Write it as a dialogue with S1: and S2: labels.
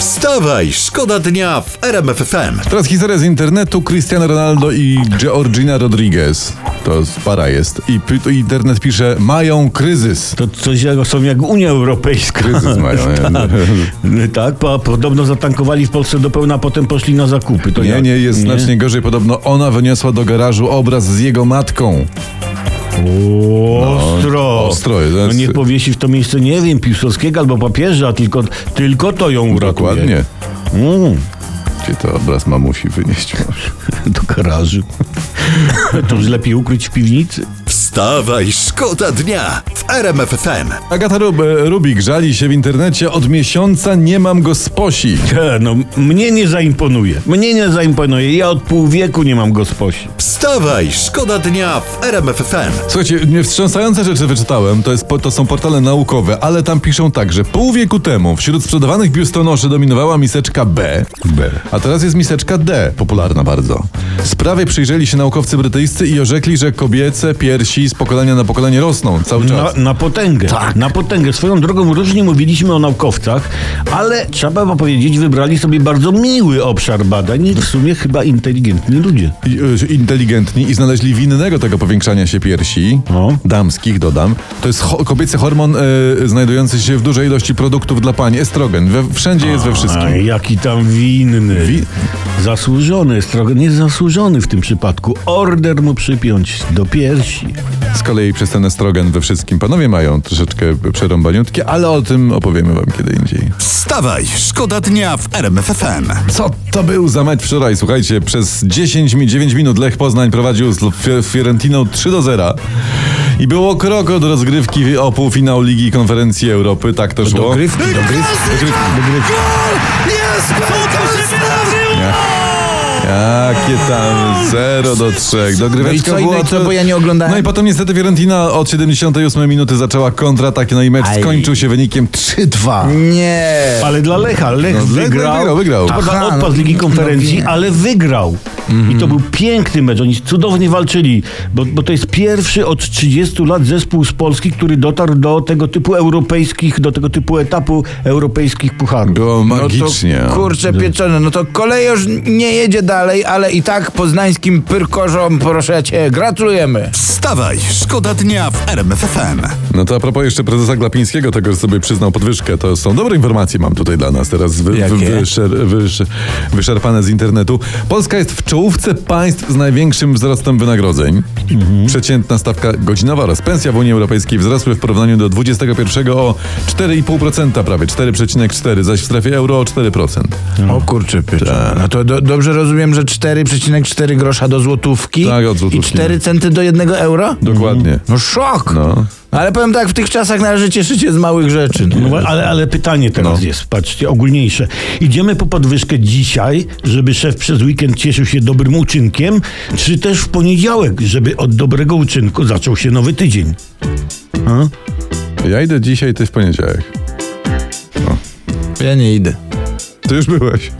S1: Wstawaj, szkoda dnia w RMF FM.
S2: Teraz historia z internetu. Cristiano Ronaldo i Georgina Rodriguez. To para jest. I to internet pisze, mają kryzys.
S3: To coś jak, są jak Unia Europejska.
S2: Kryzys mają, nie?
S3: tak, tak po, podobno zatankowali w Polsce do pełna, a potem poszli na zakupy. To
S2: Nie,
S3: jak?
S2: nie, jest znacznie gorzej. Podobno ona wyniosła do garażu obraz z jego matką.
S3: Ostro.
S2: No, ostro jest.
S3: No nie powiesi w to miejsce, nie wiem, Piłsudskiego albo papieża, tylko, tylko to ją uratuje.
S2: Dokładnie.
S3: Mm,
S2: Gdzie to obraz mamusi wynieść?
S3: do garażu. to już lepiej ukryć w piwnicy.
S1: Wstawaj, szkoda dnia w RMF FM.
S2: Agata Rub, Rubik żali się w internecie. Od miesiąca nie mam go z posi.
S3: E, No, mnie nie zaimponuje. Mnie nie zaimponuje. Ja od pół wieku nie mam go z posi.
S1: Wstawaj, szkoda dnia w RMF FM.
S2: Słuchajcie, mnie wstrząsające rzeczy wyczytałem, to, jest, to są portale naukowe, ale tam piszą tak, że pół wieku temu wśród sprzedawanych biustonoszy dominowała miseczka B,
S3: B.
S2: a teraz jest miseczka D, popularna bardzo. Sprawie przyjrzeli się naukowcy brytyjscy i orzekli, że kobiece piersi z pokolenia na pokolenie rosną cały czas.
S3: Na potęgę.
S2: Tak.
S3: Na potęgę. Swoją drogą różnie mówiliśmy o naukowcach, ale trzeba powiedzieć, wybrali sobie bardzo miły obszar badań i w sumie chyba inteligentni ludzie.
S2: I, y, inteligentni i znaleźli winnego tego powiększania się piersi,
S3: No.
S2: damskich dodam. To jest ho- kobiecy hormon y, znajdujący się w dużej ilości produktów dla pań, estrogen. We, wszędzie jest we wszystkim.
S3: A jaki tam winny.
S2: Wi-
S3: Zasłużony estrogen, nie zasłużony w tym przypadku. Order mu przypiąć do piersi.
S2: Z kolei przez ten estrogen we wszystkim panowie mają troszeczkę przerąbaniutkie, ale o tym opowiemy wam kiedy indziej.
S1: Wstawaj, szkoda dnia w RMF FM.
S2: Co to był za mecz wczoraj? Słuchajcie, przez 10 mi 9 minut Lech Poznań prowadził z Fi- Fiorentiną 3 do 0. I było krok od rozgrywki o półfinał Ligi Konferencji Europy. Tak to szło.
S3: Dogrywki, dogrywki.
S2: Nie. Jakie tam 0 do 3. Dogryweczka
S4: No i co,
S2: była
S4: no i co,
S2: to-
S4: bo ja nie oglądałem?
S2: No i potem niestety Fiorentina od 78 minuty zaczęła kontratak, no i mecz
S4: Aj.
S2: skończył się wynikiem 3-2.
S4: Nie.
S3: Ale dla Lecha, Lech
S2: No, Lech
S3: wygrał.
S2: wygrał, wygrał.
S3: Prawda
S4: Aha,
S3: odpadł z
S4: no,
S3: Ligi
S4: no
S3: Konferencji,
S4: wiem.
S3: ale wygrał. I to był piękny mecz. Oni cudownie walczyli, bo, bo to jest pierwszy od 30 lat zespół z Polski, który dotarł do tego typu europejskich, do tego typu etapu europejskich pucharów.
S2: Było
S4: No
S2: magicznie.
S4: to kurczę pieczone, no to kolejorz nie jedzie dalej, ale i tak poznańskim pyrkorzom, proszę cię, gratulujemy.
S1: Wstawaj, szkoda dnia w RMF FM.
S2: No to a propos jeszcze prezesa Glapińskiego, tego, że sobie przyznał podwyżkę, to są dobre informacje mam tutaj dla nas teraz wy,
S4: Jakie?
S2: wy, wyszer, wyszer, wyszarpane z internetu. Polska jest w czołówce państw z największym wzrostem wynagrodzeń. Przeciętna stawka godzinowa oraz pensja w Unii Europejskiej wzrosły w porównaniu do 21 o 4,5% prawie, 4,4, zaś w strefie euro o 4%.
S4: O kurczę pieczone. No to do, dobrze rozumiem, że 4,4 grosza do złotówki
S2: Tak, od
S4: i
S2: złotówki.
S4: 4 centy do jednego euro?
S2: Dokładnie.
S4: No szok.
S2: No.
S4: Ale powiem tak, w tych czasach należy cieszyć się z małych rzeczy.
S3: No, wa- ale, ale pytanie teraz
S2: No.
S3: jest, patrzcie, ogólniejsze. Idziemy po podwyżkę dzisiaj, żeby szef przez weekend cieszył się dobrym uczynkiem, czy też w poniedziałek, żeby od dobrego uczynku zaczął się nowy tydzień? A?
S2: Ja idę dzisiaj, ty w poniedziałek.
S4: Ja nie idę.
S2: Ty już byłeś.